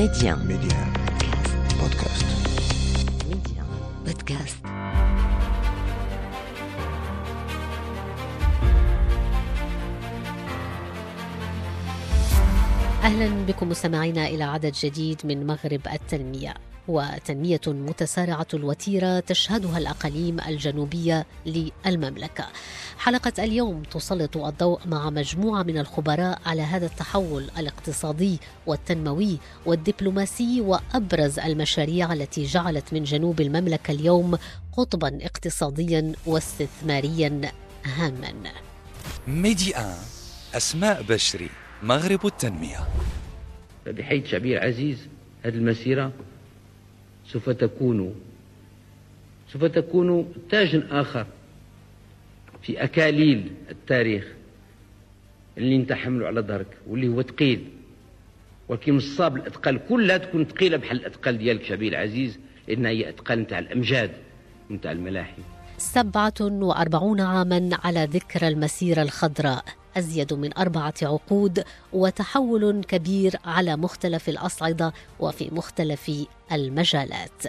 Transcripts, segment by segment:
Média. Média. Podcast. Média. Podcast. أهلا بكم مستمعينا إلى عدد جديد من مغرب التنمية وتنمية متسارعة الوتيرة تشهدها الأقاليم الجنوبية للمملكة. حلقة اليوم تسلط الضوء مع مجموعة من الخبراء على هذا التحول الاقتصادي والتنموي والدبلوماسي وأبرز المشاريع التي جعلت من جنوب المملكة اليوم قطبا اقتصاديا واستثماريا هاما. ميدي آن أسماء بشري مغرب التنمية بحيث شعبي العزيز هذه المسيرة سوف تكون سوف تكون تاج آخر في أكاليل التاريخ اللي انت حمله على ظهرك واللي هو ثقيل ولكن الصاب الأثقال كلها تكون ثقيلة بحال الأثقال ديالك شعبي العزيز لأنها هي أثقال نتاع الأمجاد نتاع الملاحم. سبعة وأربعون عاما على ذكرى المسيرة الخضراء. أزيد من أربعة عقود وتحول كبير على مختلف الأصعدة وفي مختلف المجالات.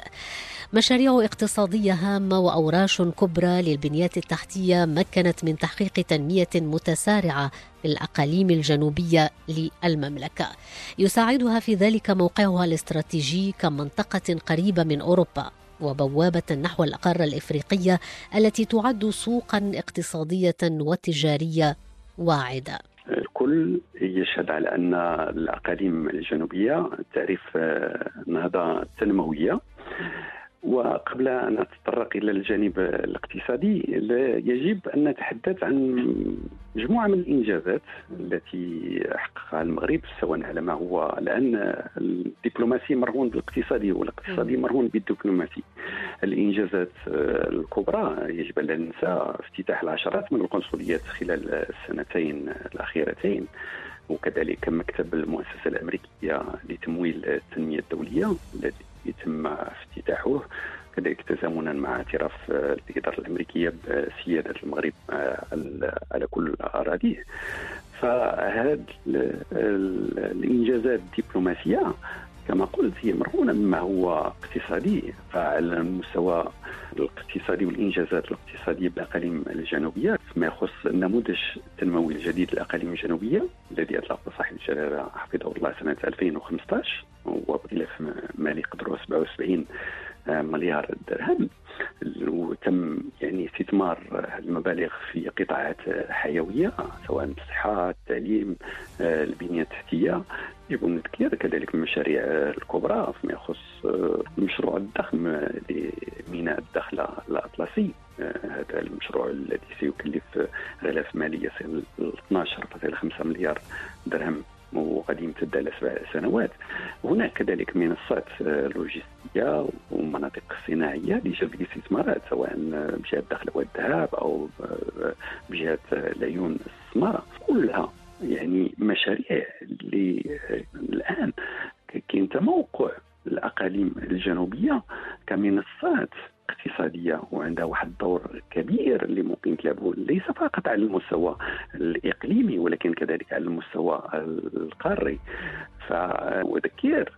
مشاريع اقتصادية هامة وأوراش كبرى للبنيات التحتية مكنت من تحقيق تنمية متسارعة في الأقاليم الجنوبية للمملكة. يساعدها في ذلك موقعها الاستراتيجي كمنطقة قريبة من أوروبا وبوابة نحو القارة الإفريقية التي تعد سوقا اقتصادية وتجارية واعدة. الكل يشهد على أن الأقاليم الجنوبية تعرف نهضة تنموية وقبل أن نتطرق إلى الجانب الاقتصادي يجب أن نتحدث عن مجموعة من الإنجازات التي حققها المغرب سواء على ما هو الآن الدبلوماسي مرهون بالاقتصادي والاقتصادي مرهون بالدبلوماسي. الإنجازات الكبرى يجب أن لا ننسى افتتاح العشرات من القنصليات خلال السنتين الأخيرتين وكذلك مكتب المؤسسة الأمريكية لتمويل التنمية الدولية الذي يتم افتتاحه. كذلك تزامنا مع اعتراف الإدارة الأمريكية بسيادة المغرب على كل أراضيه فهذه الإنجازات الدبلوماسية كما قلت هي مرهونة مما هو اقتصادي. فعلى المستوى الاقتصادي والإنجازات الاقتصادية بالأقاليم الجنوبية فيما يخص النموذج التنموي الجديد للأقاليم الجنوبية الذي أطلقه صاحب الجلالة حفظه الله سنة 2015 وبغلاف مالي قدره 77 مليار درهم. وتم يعني استثمار المبالغ في قطاعات حيوية سواء الصحه، التعليم، البنية التحتية. يجب التذكير كذلك من المشاريع الكبرى فيما يخص المشروع الضخم لميناء الدخله الأطلسي. هذا المشروع الذي سيكلف غلاف مالي يصل 12.5 مليار درهم. وغادي يمتد على سبع سنوات. هناك كذلك منصات لوجستية ومناطق صناعية لجلب الاستثمارات سواء بجهه الدخل والذهب أو بجهه العيون السمارة. كلها يعني مشاريع اللي الآن كاين تموقع الأقاليم الجنوبية كمنصات اقتصاديه وعندها واحد الدور كبير اللي ممكن تلعبه ليس فقط على المستوى الإقليمي ولكن كذلك على المستوى القاري. فأذكر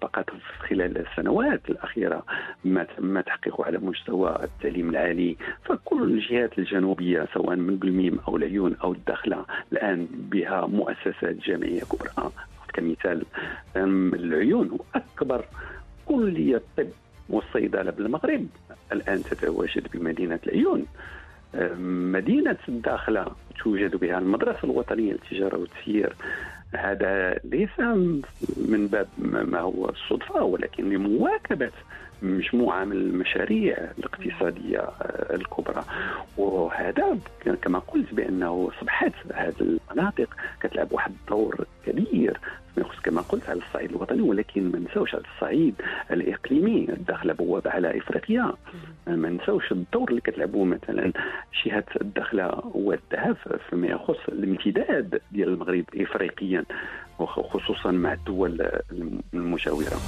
فقط خلال السنوات الأخيرة ما تم تحقيقه على مستوى التعليم العالي. فكل الجهات الجنوبية سواء من بالميم أو العيون أو الداخلة الآن بها مؤسسات جامعية كبرى. كمثال العيون أكبر كلية طب والصيدله بالمغرب الآن تتواجد بمدينة العيون. مدينة الداخلة توجد بها المدرسة الوطنية للتجارة والتسيير. هذا ليس من باب ما هو الصدفة ولكن لمواكبة مجموعة من المشاريع الاقتصادية الكبرى. وهذا كما قلت بأنه اصبحت هذه المناطق كتلعب واحد الدور كبير يخص كما قلت على الصعيد الوطني ولكن ما نساوش على الصعيد الإقليمي الداخله بوابه على إفريقيا. ما نساوش الدور اللي كتلعبوا مثلا جهة الداخله والذهب فيما يخص الامتداد ديال المغرب افريقيا وخصوصا مع الدول المجاورة.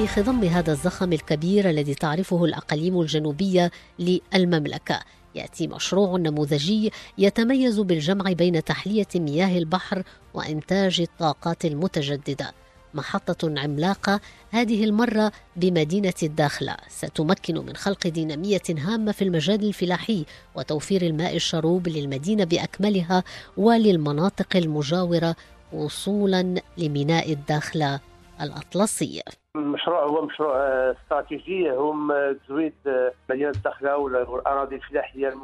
في خضم هذا الزخم الكبير الذي تعرفه الأقاليم الجنوبية للمملكة. يأتي مشروع نموذجي يتميز بالجمع بين تحلية مياه البحر وإنتاج الطاقات المتجددة. محطة عملاقة هذه المرة بمدينة الداخلة. ستمكن من خلق دينامية هامة في المجال الفلاحي وتوفير الماء الشروب للمدينة بأكملها وللمناطق المجاورة وصولا لميناء الداخلة الأطلسي المشروع هو مشروع استراتيجي هم تزويد مدينة الداخلة والأراضي الفلاحية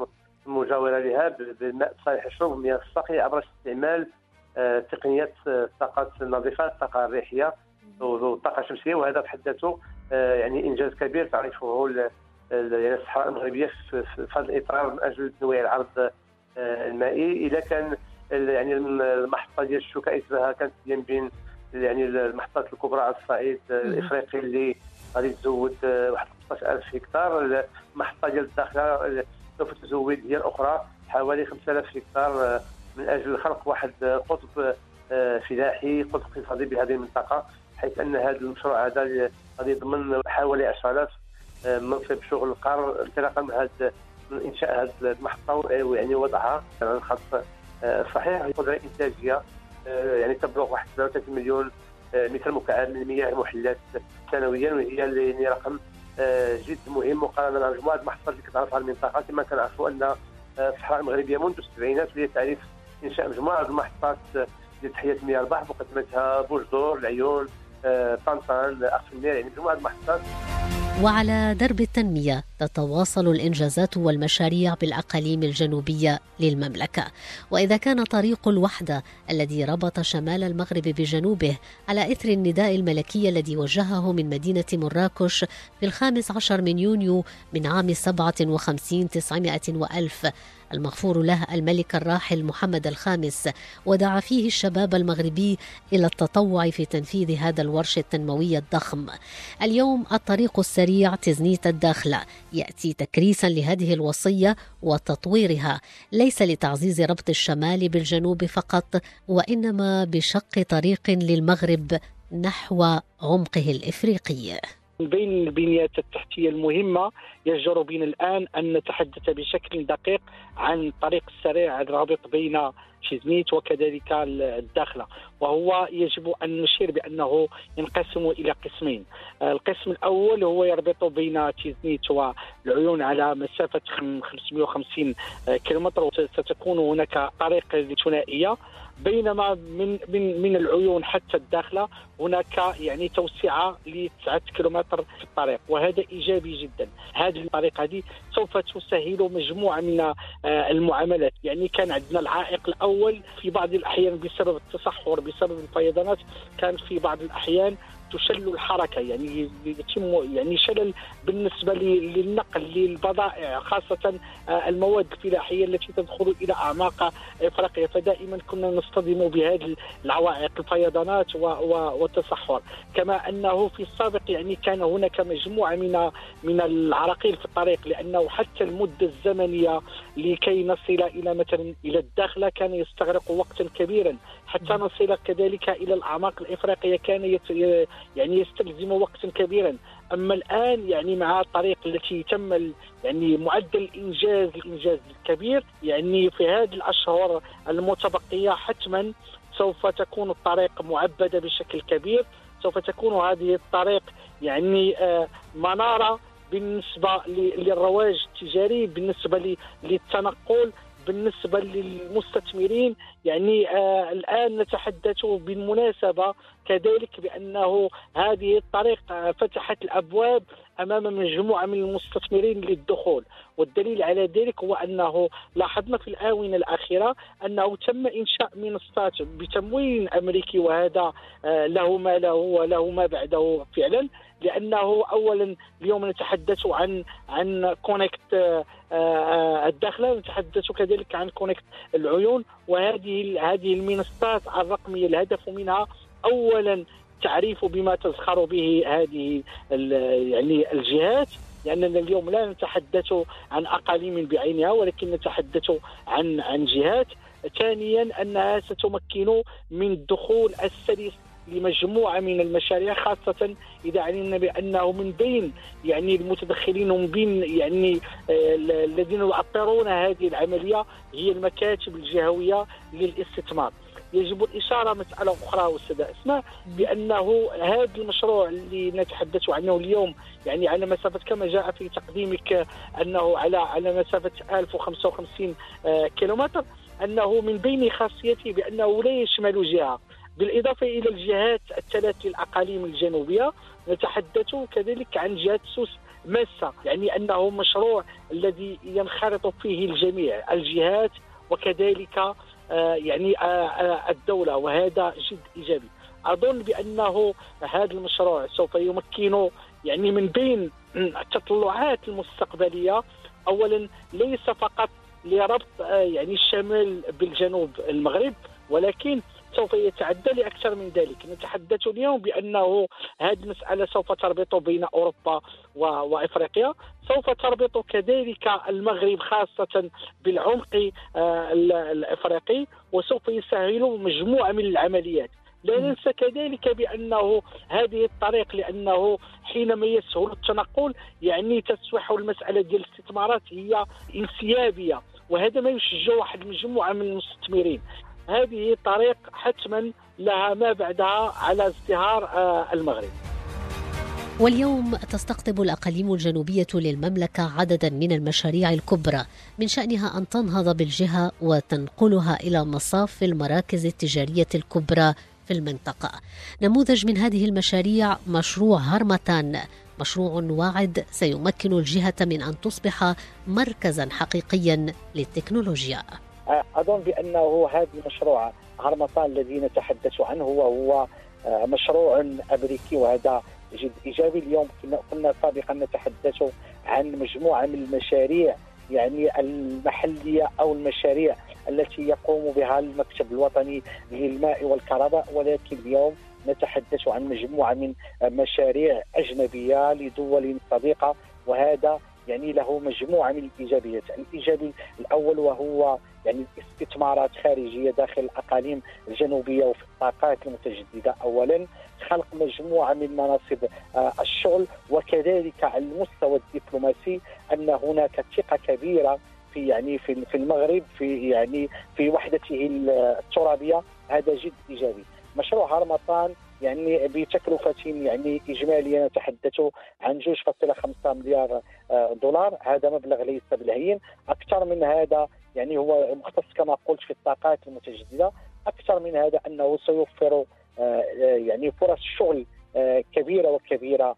المجاورة لها بالماء صالح الشرب والمياه الساقية عبر استعمال آه، تقنيات الطاقات النظيفة الطاقة الريحية والطاقة الشمسية وهذا بحد ذاته آه، يعني إنجاز كبير تعرفه يعني الصحراء المغربية في هذا الإطار من أجل تنويع العرض آه، المائي إذا كان يعني المحطة ديال الشوكة اسمها كانت بين يعني المحطات الكبرى على الصعيد الإفريقي اللي غادي تزود واحد 15000 هكتار. المحطة ديال الداخله سوف تزود هي الاخرى حوالي 5000 هكتار من أجل خلق واحد قطب آه، فلاحي قطب اقتصادي بهذه المنطقة حيث أن هذا المشروع هذا غادي يضمن حوالي 10000 آه، منصب شغل القار انطلاقا من هذا من إنشاء هذه المحطة ويعني وضعها على الخط آه، صحيح القدره الانتاجيه يعني تبلغ واحد 33 مليون متر مكعب من المياه المحلات سنويا وهي يعني رقم جد مهم مقارنة مع مجموعه المحطات اللي كتعرف على المنطقة كما كنعرفوا أن الصحراء المغربية منذ السبعينات وهي تعرف إنشاء مجموعة المحطات لتحية مياه البحر مقدمتها بوجدور العيون آه، طنطان النير يعني مجموعة المحطات. وعلى درب التنمية تتواصل الإنجازات والمشاريع بالأقاليم الجنوبية للمملكة. وإذا كان طريق الوحدة الذي ربط شمال المغرب بجنوبه على إثر النداء الملكي الذي وجهه من مدينة مراكش في الخامس عشر من يونيو من عام سبعة وخمسين تسعمائة وألف المغفور له الملك الراحل محمد الخامس. ودعا فيه الشباب المغربي إلى التطوع في تنفيذ هذا الورش التنموي الضخم. اليوم الطريق السريع تزنيت الداخله يأتي تكريسا لهذه الوصية وتطويرها ليس لتعزيز ربط الشمال بالجنوب فقط وإنما بشق طريق للمغرب نحو عمقه الإفريقي. من بين البنيات التحتية المهمة يجدر بنا الآن أن نتحدث بشكل دقيق عن الطريق السريع الرابط بين تيزنيت وكذلك الداخلة وهو يجب أن نشير بأنه ينقسم إلى قسمين. القسم الأول هو يربط بين تيزنيت والعيون على مسافة 550 كيلومتر وستكون هناك طريق ثنائيه بينما من من من العيون حتى الداخلة هناك يعني توسعة ل 9 كيلومتر في الطريق وهذا إيجابي جدا. هذه الطريقة هذه سوف تسهل مجموعة من آه، المعاملات. يعني كان عندنا العائق الأول في بعض الأحيان بسبب التصحر بسبب الفيضانات كان في بعض الأحيان تشل الحركة يعني يتم يعني شلل بالنسبة للنقل للبضائع خاصة آه، المواد الفلاحية التي تدخل إلى أعماق إفريقيا. فدائما كنا نصطدم بهذه العوائق الفيضانات والتصحر. كما أنه في السابق يعني كان هناك مجموعة من من العراقيل في الطريق لأنه حتى المدة الزمنية لكي نصل إلى مثلا إلى الداخله كان يستغرق وقتا كبيرا. حتى نصل كذلك إلى الأعماق الإفريقية كان يعني يستلزم وقتا كبيرا. أما الآن يعني مع الطريق التي تم يعني معدل الإنجاز الإنجاز الكبير يعني في هذه الأشهر المتبقية حتما سوف تكون الطريق معبدة بشكل كبير. سوف تكون هذه الطريق يعني آه، منارة بالنسبة للرواج التجاري بالنسبة للتنقل. بالنسبة للمستثمرين يعني آه الآن نتحدث بالمناسبة كذلك بأنه هذه الطريق فتحت الأبواب أمام مجموعة من المستثمرين للدخول. والدليل على ذلك هو أنه لاحظنا في الآونة الأخيرة أنه تم إنشاء منصات بتمويل أمريكي وهذا آه، له ما له وله ما بعده فعلا. لأنه اولا اليوم نتحدث عن عن كونكت آه، آه، الداخله نتحدث كذلك عن كونكت العيون وهذه هذه المنصات الرقمية الهدف منها اولا تعريف بما تزخر به هذه يعني الجهات لأننا اليوم لا نتحدث عن أقاليم بعينها ولكن نتحدث عن عن جهات. ثانيا أنها ستمكن من الدخول السلس لمجموعة من المشاريع خاصة إذا علمنا بأنه من بين يعني المتدخلين ومن بين يعني آه، الذين يعطرون هذه العملية هي المكاتب الجهوية للاستثمار. يجب الإشارة مسألة أخرى أستاذ أسماء بأنه هذا المشروع اللي نتحدث عنه اليوم يعني على مسافة كما جاء في تقديمك أنه على على مسافة 1055 آه، كيلومتر أنه من بين خاصيته بأنه لا يشمل جهة. بالإضافة إلى الجهات الثلاث للاقاليم الجنوبية نتحدث كذلك عن جهة سوس ماسه يعني أنه مشروع الذي ينخرط فيه الجميع الجهات وكذلك آه، يعني آه، آه، الدولة وهذا جد إيجابي. أظن بأنه هذا المشروع سوف يمكن يعني من بين التطلعات المستقبلية اولا ليس فقط لربط يعني الشمال بالجنوب المغرب ولكن سوف يتعدى لأكثر من ذلك. نتحدث اليوم بأنه هذه المسألة سوف تربط بين أوروبا وإفريقيا. سوف تربط كذلك المغرب خاصة بالعمق آه، الإفريقي وسوف يسهل مجموعة من العمليات. لا ننسى كذلك بأنه هذه الطريق لأنه حينما يسهل التنقل يعني تصبح المسألة ديال الاستثمارات هي انسيابية وهذا ما يشجع واحد المجموعة من المستثمرين. هذه طريق حتما لها ما بعدها على ازدهار آه، المغرب. واليوم تستقطب الأقاليم الجنوبية للمملكة عددا من المشاريع الكبرى من شأنها أن تنهض بالجهة وتنقلها إلى مصاف المراكز التجارية الكبرى في المنطقة. نموذج من هذه المشاريع مشروع هرمتان. مشروع واعد سيمكن الجهة من أن تصبح مركزا حقيقيا للتكنولوجيا. أظن بأنه هذا المشروع هرمطان الذي نتحدث عنه وهو آه، مشروع أمريكي وهذا جد إيجابي. اليوم كنا سابقا نتحدث عن مجموعة من المشاريع يعني المحلية أو المشاريع التي يقوم بها المكتب الوطني للماء والكهرباء. ولكن اليوم نتحدث عن مجموعة من مشاريع أجنبية لدول صديقة وهذا يعني له مجموعة من الإيجابيات، الإيجابي الأول وهو يعني استثمارات خارجية داخل الأقاليم الجنوبية وفي الطاقات المتجددة. اولا خلق مجموعة من مناصب آه، الشغل وكذلك على المستوى الدبلوماسي أن هناك ثقة كبيرة في يعني في في المغرب في يعني في وحدته الترابية. هذا جد إيجابي. مشروع هرمطان يعني بتكلفة يعني إجمالية نتحدث عن 2.5 مليار آه، دولار. هذا مبلغ ليس بالهين. أكثر من هذا يعني هو مختص كما قلت في الطاقات المتجددة. أكثر من هذا أنه سيوفر آه، آه، يعني فرص شغل كبيرة وكبيرة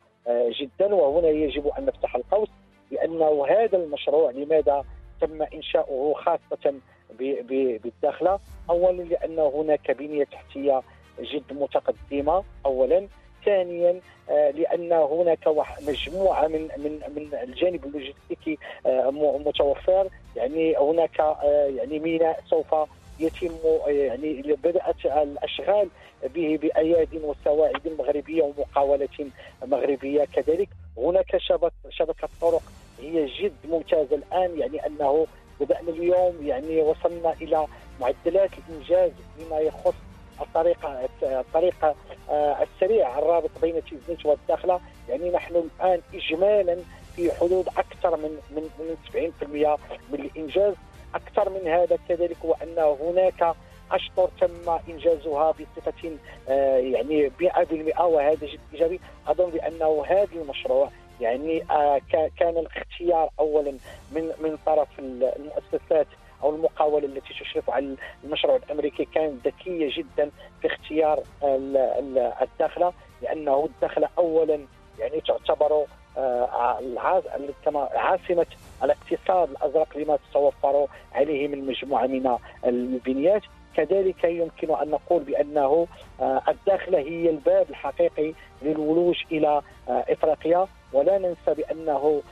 جدا. وهنا يجب أن نفتح القوس لأنه هذا المشروع لماذا تم إنشاؤه خاصة بالداخلة أولا لأن هناك بنية تحتية جد متقدمة اولا. ثانيا آه، لأن هناك مجموعة من من من الجانب اللوجستيكي آه، متوفر. يعني هناك آه، يعني ميناء سوف يتم يعني بدات الأشغال به بايادي وسواعد مغربية ومقاوله مغربية كذلك. هناك شبكه شبكة طرق هي جد ممتازة الآن يعني أنه بدأنا اليوم يعني وصلنا إلى معدلات الإنجاز فيما يخص الطريقة الطريقة آه، السريع الرابط بين تيزنيت والداخلة. يعني نحن الآن اجمالا في حدود أكثر من من من 70% من الإنجاز. أكثر من هذا كذلك هو ان هناك أشطر تم إنجازها بصفة آه، يعني 100% وهذا جد إيجابي. أظن بأنه هذا المشروع يعني آه، كان الاختيار اولا من من طرف المؤسسات أو المقاولة التي تشرف على المشروع الأمريكي كانت ذكية جدا في اختيار الداخله لأنه الداخله اولا يعني تعتبر آه، عاصمة الاقتصاد الأزرق لما تتوفر عليه من مجموعة من البنيات. كذلك يمكن أن نقول بأنه آه، الداخله هي الباب الحقيقي للولوج إلى آه، إفريقيا. ولا ننسى بأنه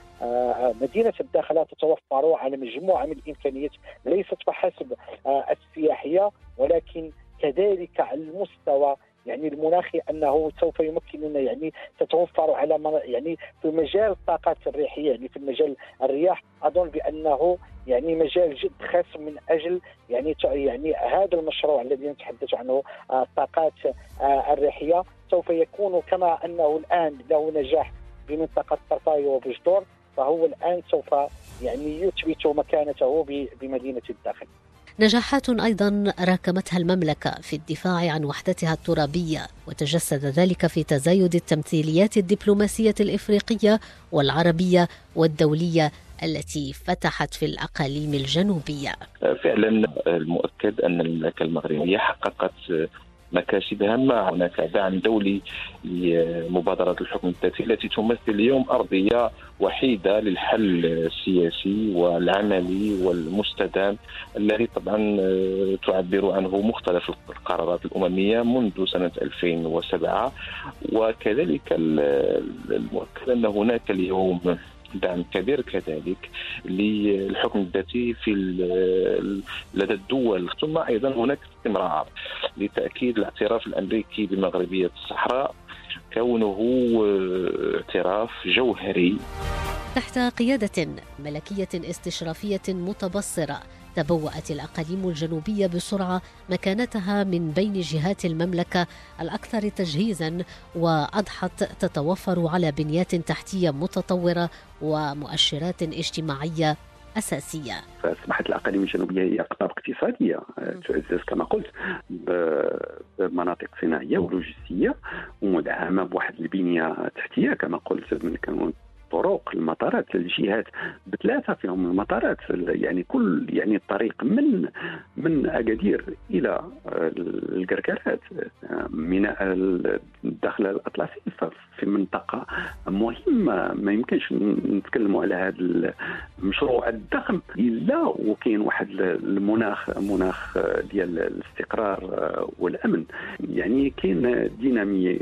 مدينة الداخلة تتوفر على مجموعة من الإمكانيات ليست فحسب آه، السياحية ولكن كذلك على المستوى يعني المناخي أنه سوف يمكننا يعني تتوفر على يعني في مجال الطاقات الريحية يعني في مجال الرياح أظن بأنه يعني مجال جد خاص من أجل يعني يعني هذا المشروع الذي نتحدث عنه آه، الطاقات الريحية سوف يكون كما أنه الآن له نجاح بمنطقة طرطاي وبجدور. فهو الآن سوف يعني يثبت مكانته بمدينة الداخل نجاحات أيضا راكمتها المملكة في الدفاع عن وحدتها الترابية وتجسد ذلك في تزايد التمثيليات الدبلوماسية الإفريقية والعربية والدولية التي فتحت في الأقاليم الجنوبية. فعلا المؤكد أن المملكة المغربية حققت مكاسب هامة. هناك دعم دولي لمبادرة الحكم الذاتي التي تمثل اليوم أرضية وحيدة للحل السياسي والعملي والمستدام الذي طبعا تعبر عنه مختلف القرارات الأممية منذ سنة 2007 وكذلك المؤكد أن هناك اليوم دعم كبير كذلك للحكم الذاتي في لدى الدول. ثم أيضا هناك استمرار لتأكيد الاعتراف الأمريكي بمغربية الصحراء كونه اعتراف جوهري. تحت قيادة ملكية استشرافية متبصرة تبوأت الأقاليم الجنوبية بسرعة مكانتها من بين جهات المملكة الأكثر تجهيزا وأضحت تتوفر على بنيات تحتية متطورة ومؤشرات اجتماعية أساسية. فأصبحت الأقاليم الجنوبية هي أقطاب اقتصادية تعزز كما قلت بمناطق صناعية ولوجستية ومدعمة بواحد البنية تحتية كما قلت من كانوا الطرق المطارات الجهات بثلاثة فيهم المطارات يعني كل يعني الطريق من من أكادير إلى الكركرات ميناء الداخله الأطلسي في منطقة مهمة. ما يمكنش نتكلموا على هذا المشروع الضخم. إلا وكاين واحد المناخ مناخ ديال الاستقرار والأمن. يعني كاين دينامية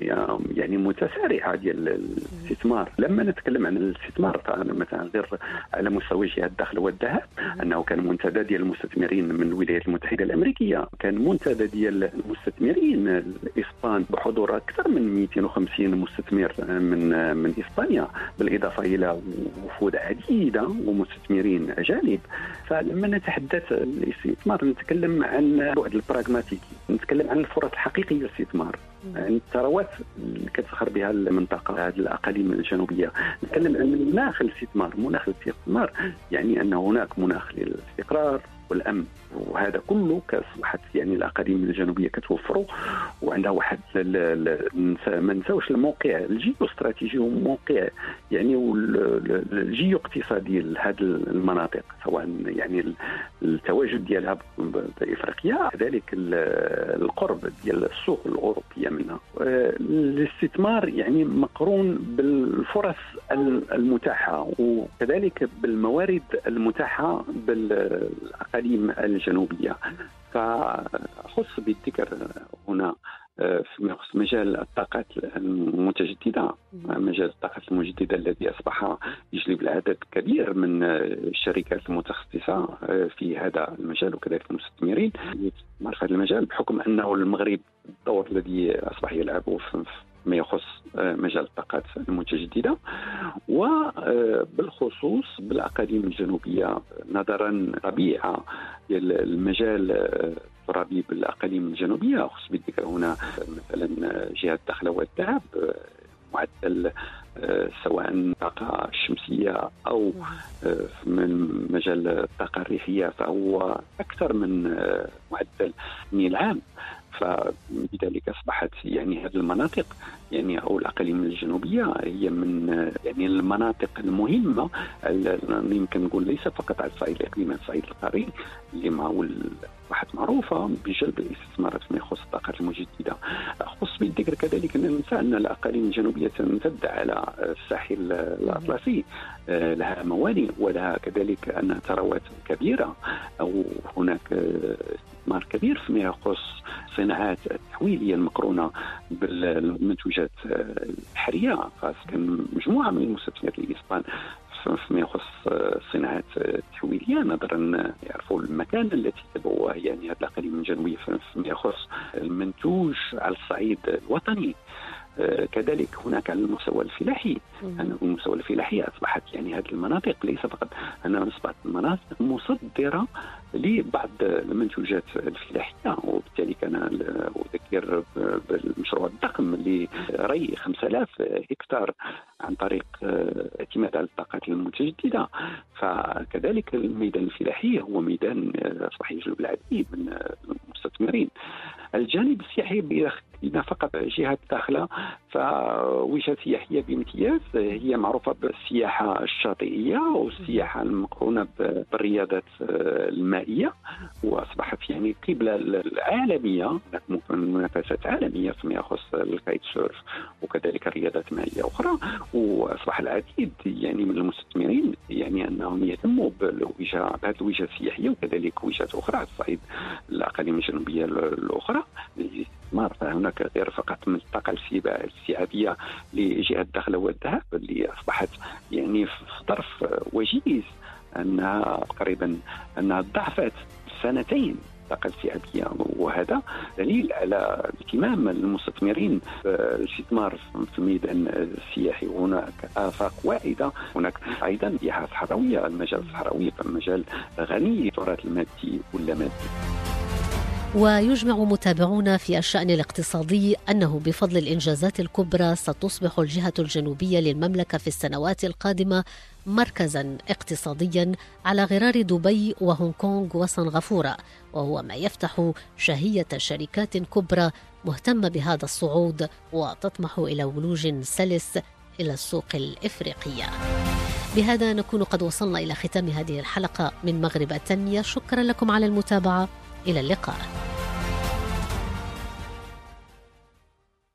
يعني متسارعة ديال الاستثمار. لما نتكلم عن الاستثمار مثلا غير على مستوى جهة الدخل والذهب أنه كان منتدى ديال المستثمرين من الولايات المتحدة الأمريكية. كان منتدى ديال المستثمرين الإسبان بحضور أكثر من 250 مستثمر من من إسبانيا بالإضافة إلى وفود عديدة ومستثمرين أجانب. فلما نتحدث الاستثمار نتكلم عن البعد البراغماتيكي نتكلم عن الفرص الحقيقية للاستثمار. يعني الثروات اللي كتفخر بها المنطقة هذه الأقاليم الجنوبية. نتكلم عن مناخ الاستثمار مناخ الاستثمار يعني أن هناك مناخ للاستقرار والأمن. وهذا كله كأصبحت يعني الأقاليم الجنوبية كتوفروا وعندها واحد ما نساوش الموقع الجيو استراتيجي وموقع يعني الجيو اقتصادي لهذه المناطق سواء يعني التواجد ديالها بإفريقيا كذلك القرب ديال السوق الأوروبية منها. الاستثمار يعني مقرون بالفرص المتاحة وكذلك بالموارد المتاحة بالأقاليم الجنوبية. فخص بالذكر هنا فيما يخص مجال الطاقات المتجددة مجال الطاقات المتجدده الذي أصبح يجلب العدد كبير من الشركات المتخصصة في هذا المجال وكذلك المستثمرين. في هذا المجال بحكم أنه المغرب الدور الذي أصبح يلعبه في ما يخص مجال الطاقات المتجددة وبالخصوص بالأقاليم الجنوبية نظرا طبيعه ديال المجال الترابي بالأقاليم الجنوبية. خص بالذكر هنا مثلا جهة الدخله والذهب معدل سواء الطاقة الشمسية أو من مجال الطاقة الريحية فهو أكثر من معدل العام فبذلك أصبحت يعني هذه المناطق يعني أو الأقاليم الجنوبية هي من يعني المناطق المهمة يمكن نقول ليس فقط على الصعيد الإقليمي على الصعيد القاري اللي هو اصبحت معروفة بجلب الاستثمارات فيما يخص الطاقات المجددة. خص بالذكر كذلك أن ننسى أن الأقاليم الجنوبية تمتد على الساحل الأطلسي. لها موانئ ولها كذلك انها ثروات كبيرة. أو هناك استثمار كبير فيما يخص الصناعات التحويلية المقرونة بالمنتوجات البحريه كان مجموعة من المستثمرين الاسبان فيما يخص الصناعات التحويليه نظرا يعرفوا المكان التي تبوها يعني هذه الاقاليم الجنوبيه فيما يخص المنتوج على الصعيد الوطني. كذلك هناك على المستوى الفلاحي. أن المستوى الفلاحي أصبحت يعني هذه المناطق ليس فقط أنها أصبحت مناطق مصدرة لبعض المنتوجات الفلاحية. وبالتالي كان أذكر بالمشروع الضخم لري 5000 هكتار. عن طريق الاعتماد على الطاقات المتجددة. فكذلك الميدان الفلاحي هو ميدان اصبح يجلب العديد من المستثمرين. الجانب السياحي إذا فقط جهة داخلة فوجهة سياحية بامتياز هي معروفة بالسياحة الشاطئية والسياحة المقرونة بالرياضات المائية. وأصبحت يعني قبلة العالمية هناك منافسات عالمية فيما يخص ال kitesurf وكذلك رياضات مائية أخرى. وأصبح العديد يعني من المستثمرين يعني أنهم يهتموا بالوجهة بهذه الوجهة السياحية وكذلك وجهات أخرى على الصعيد الأقاليم الجنوبية الأخرى. الاستثمار فهناك غير فقط من الطاقه الاستيعابيه لجهة الدخل والذهب اللي أصبحت يعني في ظرف وجيز أنها تقريبا أنها ضعفت سنتين. الطاقه الاستيعابيه وهذا دليل على اهتمام المستثمرين بالاستثمار في الميدان السياحي. وهناك آفاق واعدة هناك أيضا سياحه صحراويه المجال الصحراوي فمجال غني بالتراث المادي واللامادي ويجمع متابعون في الشأن الاقتصادي أنه بفضل الإنجازات الكبرى ستصبح الجهة الجنوبية للمملكة في السنوات القادمة مركزا اقتصاديا على غرار دبي وهونغ كونغ وسنغافورة وهو ما يفتح شهية شركات كبرى مهتمة بهذا الصعود وتطمح إلى ولوج سلس إلى السوق الإفريقية. بهذا نكون قد وصلنا إلى ختام هذه الحلقة من مغرب التنمية. شكرا لكم على المتابعة. إلى اللقاء.